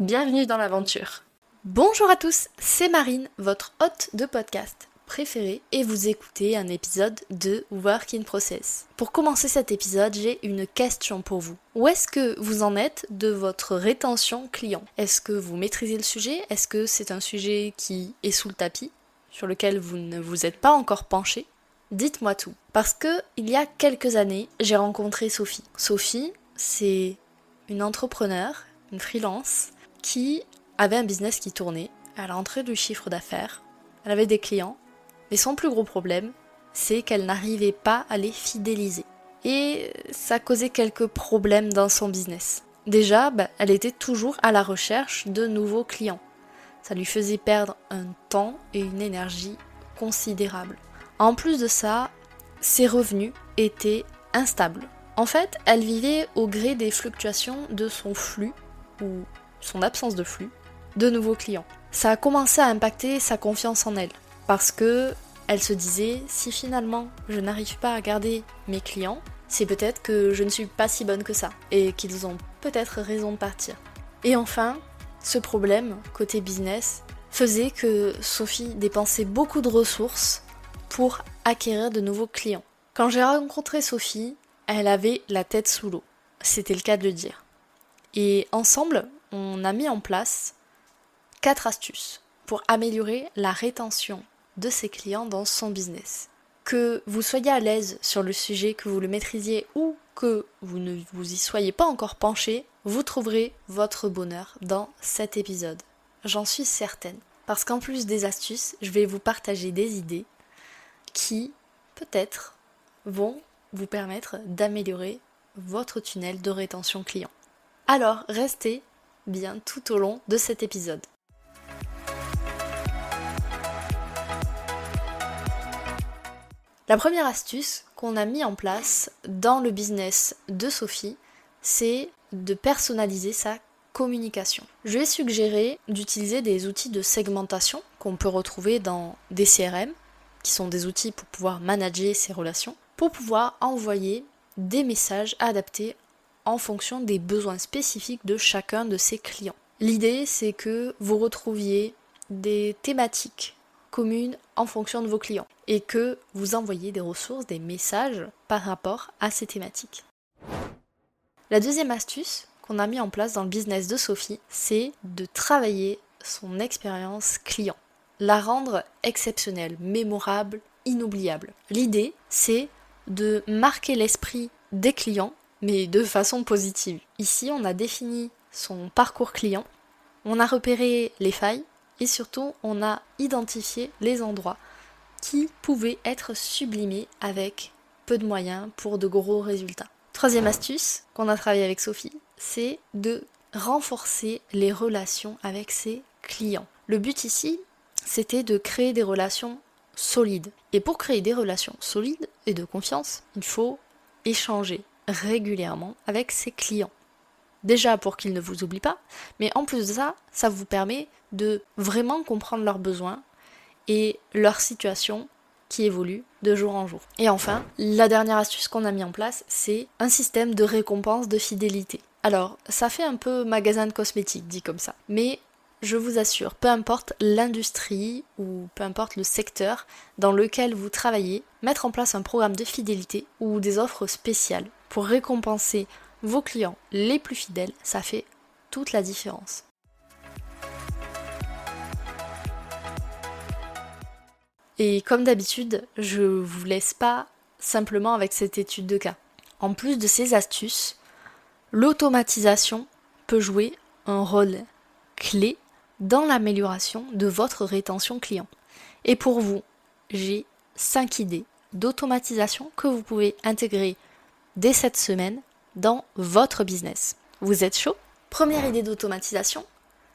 Bienvenue dans l'aventure. Bonjour à tous, c'est Marine, votre hôte de podcast préféré et vous écoutez un épisode de Work in Process. Pour commencer cet épisode, j'ai une question pour vous. Où est-ce que vous en êtes de votre rétention client? Est-ce que vous maîtrisez le sujet? Est-ce que c'est un sujet qui est sous le tapis, sur lequel vous ne vous êtes pas encore penché? Dites-moi tout. Parce que il y a quelques années, j'ai rencontré Sophie. Sophie, c'est une entrepreneur, une freelance qui avait un business qui tournait, elle rentrait du chiffre d'affaires, elle avait des clients, mais son plus gros problème, c'est qu'elle n'arrivait pas à les fidéliser. Et ça causait quelques problèmes dans son business. Déjà, bah, elle était toujours à la recherche de nouveaux clients. Ça lui faisait perdre un temps et une énergie considérables. En plus de ça, ses revenus étaient instables. En fait, elle vivait au gré des fluctuations de son flux ou son absence de flux, de nouveaux clients. Ça a commencé à impacter sa confiance en elle, parce que elle se disait si finalement je n'arrive pas à garder mes clients, c'est peut-être que je ne suis pas si bonne que ça, et qu'ils ont peut-être raison de partir. Et enfin, ce problème, côté business, faisait que Sophie dépensait beaucoup de ressources pour acquérir de nouveaux clients. Quand j'ai rencontré Sophie, elle avait la tête sous l'eau. C'était le cas de le dire. Et ensemble, on a mis en place quatre astuces pour améliorer la rétention de ses clients dans son business. Que vous soyez à l'aise sur le sujet, que vous le maîtrisiez ou que vous ne vous y soyez pas encore penché, vous trouverez votre bonheur dans cet épisode. J'en suis certaine. Parce qu'en plus des astuces, je vais vous partager des idées qui, peut-être, vont vous permettre d'améliorer votre tunnel de rétention client. Alors, restez bien tout au long de cet épisode. La première astuce qu'on a mis en place dans le business de Sophie, c'est de personnaliser sa communication. Je vais suggérer d'utiliser des outils de segmentation qu'on peut retrouver dans des CRM, qui sont des outils pour pouvoir manager ses relations, pour pouvoir envoyer des messages adaptés en fonction des besoins spécifiques de chacun de ses clients. L'idée, c'est que vous retrouviez des thématiques communes en fonction de vos clients et que vous envoyez des ressources, des messages par rapport à ces thématiques. La deuxième astuce qu'on a mis en place dans le business de Sophie, c'est de travailler son expérience client, la rendre exceptionnelle, mémorable, inoubliable. L'idée, c'est de marquer l'esprit des clients mais de façon positive. Ici, on a défini son parcours client, on a repéré les failles et surtout, on a identifié les endroits qui pouvaient être sublimés avec peu de moyens pour de gros résultats. Troisième astuce qu'on a travaillé avec Sophie, c'est de renforcer les relations avec ses clients. Le but ici, c'était de créer des relations solides. Et pour créer des relations solides et de confiance, il faut échanger, régulièrement avec ses clients. Déjà pour qu'ils ne vous oublient pas, mais en plus de ça, ça vous permet de vraiment comprendre leurs besoins et leur situation qui évolue de jour en jour. Et enfin, la dernière astuce qu'on a mis en place, c'est un système de récompense de fidélité. Alors, ça fait un peu magasin de cosmétiques dit comme ça, mais je vous assure, peu importe l'industrie ou peu importe le secteur dans lequel vous travaillez, mettre en place un programme de fidélité ou des offres spéciales pour récompenser vos clients les plus fidèles, ça fait toute la différence. Et comme d'habitude, je vous laisse pas simplement avec cette étude de cas. En plus de ces astuces, l'automatisation peut jouer un rôle clé dans l'amélioration de votre rétention client. Et pour vous, j'ai 5 idées d'automatisation que vous pouvez intégrer dès cette semaine dans votre business. Vous êtes chaud? Première idée d'automatisation,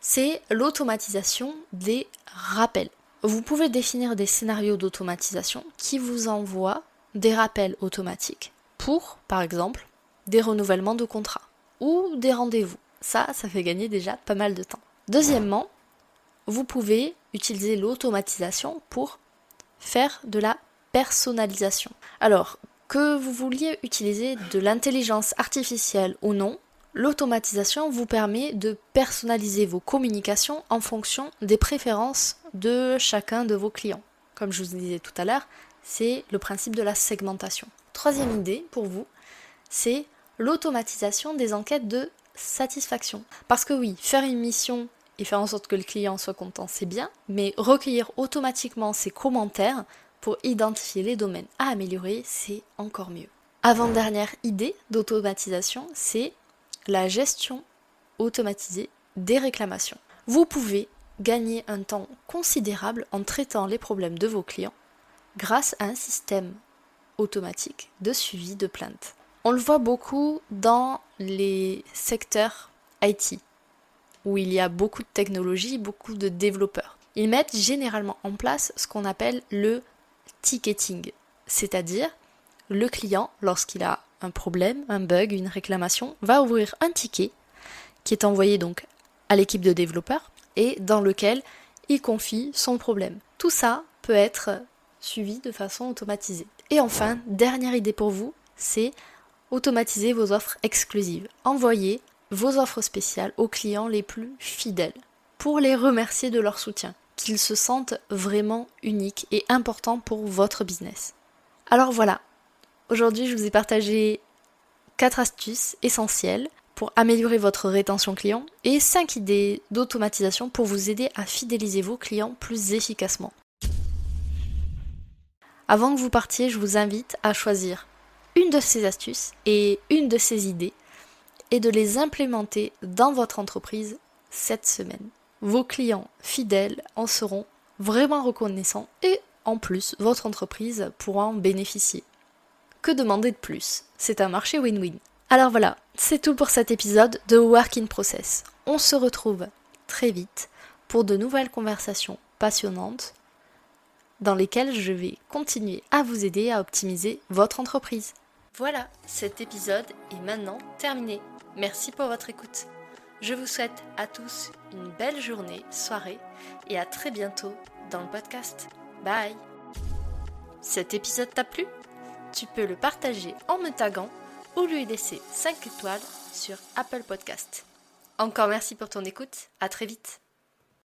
c'est l'automatisation des rappels. Vous pouvez définir des scénarios d'automatisation qui vous envoient des rappels automatiques pour, par exemple, des renouvellements de contrats ou des rendez-vous. Ça, ça fait gagner déjà pas mal de temps. Deuxièmement, vous pouvez utiliser l'automatisation pour faire de la personnalisation. Alors, que vous vouliez utiliser de l'intelligence artificielle ou non, L'automatisation vous permet de personnaliser vos communications en fonction des préférences de chacun de vos clients. Comme je vous disais tout à l'heure, c'est le principe de la segmentation. Troisième idée pour vous, c'est l'automatisation des enquêtes de satisfaction. Parce que oui, faire une mission et faire en sorte que le client soit content, c'est bien, mais recueillir automatiquement ses commentaires pour identifier les domaines à améliorer, c'est encore mieux. Avant-dernière idée d'automatisation, c'est la gestion automatisée des réclamations. Vous pouvez gagner un temps considérable en traitant les problèmes de vos clients grâce à un système automatique de suivi de plaintes. On le voit beaucoup dans les secteurs IT, où il y a beaucoup de technologies, beaucoup de développeurs. Ils mettent généralement en place ce qu'on appelle le ticketing, c'est-à-dire le client, lorsqu'il a un problème, un bug, une réclamation, va ouvrir un ticket qui est envoyé donc à l'équipe de développeurs et dans lequel il confie son problème. Tout ça peut être suivi de façon automatisée. Et enfin, dernière idée pour vous, c'est automatiser vos offres exclusives. Envoyez vos offres spéciales aux clients les plus fidèles pour les remercier de leur soutien, qu'ils se sentent vraiment uniques et importants pour votre business. Alors voilà, Aujourd'hui, je vous ai partagé 4 astuces essentielles pour améliorer votre rétention client et 5 idées d'automatisation pour vous aider à fidéliser vos clients plus efficacement. Avant que vous partiez, je vous invite à choisir une de ces astuces et une de ces idées et de les implémenter dans votre entreprise cette semaine. Vos clients fidèles en seront vraiment reconnaissants et en plus, votre entreprise pourra en bénéficier. Que demander de plus? C'est un marché win-win. Alors voilà, c'est tout pour cet épisode de Work in Process. On se retrouve très vite pour de nouvelles conversations passionnantes dans lesquelles je vais continuer à vous aider à optimiser votre entreprise. Voilà, cet épisode est maintenant terminé. Merci pour votre écoute. Je vous souhaite à tous une belle journée, soirée et à très bientôt dans le podcast. Bye Cet épisode t'a plu? Tu peux le partager en me taguant ou lui laisser 5 étoiles sur Apple Podcast. Encore merci pour ton écoute, à très vite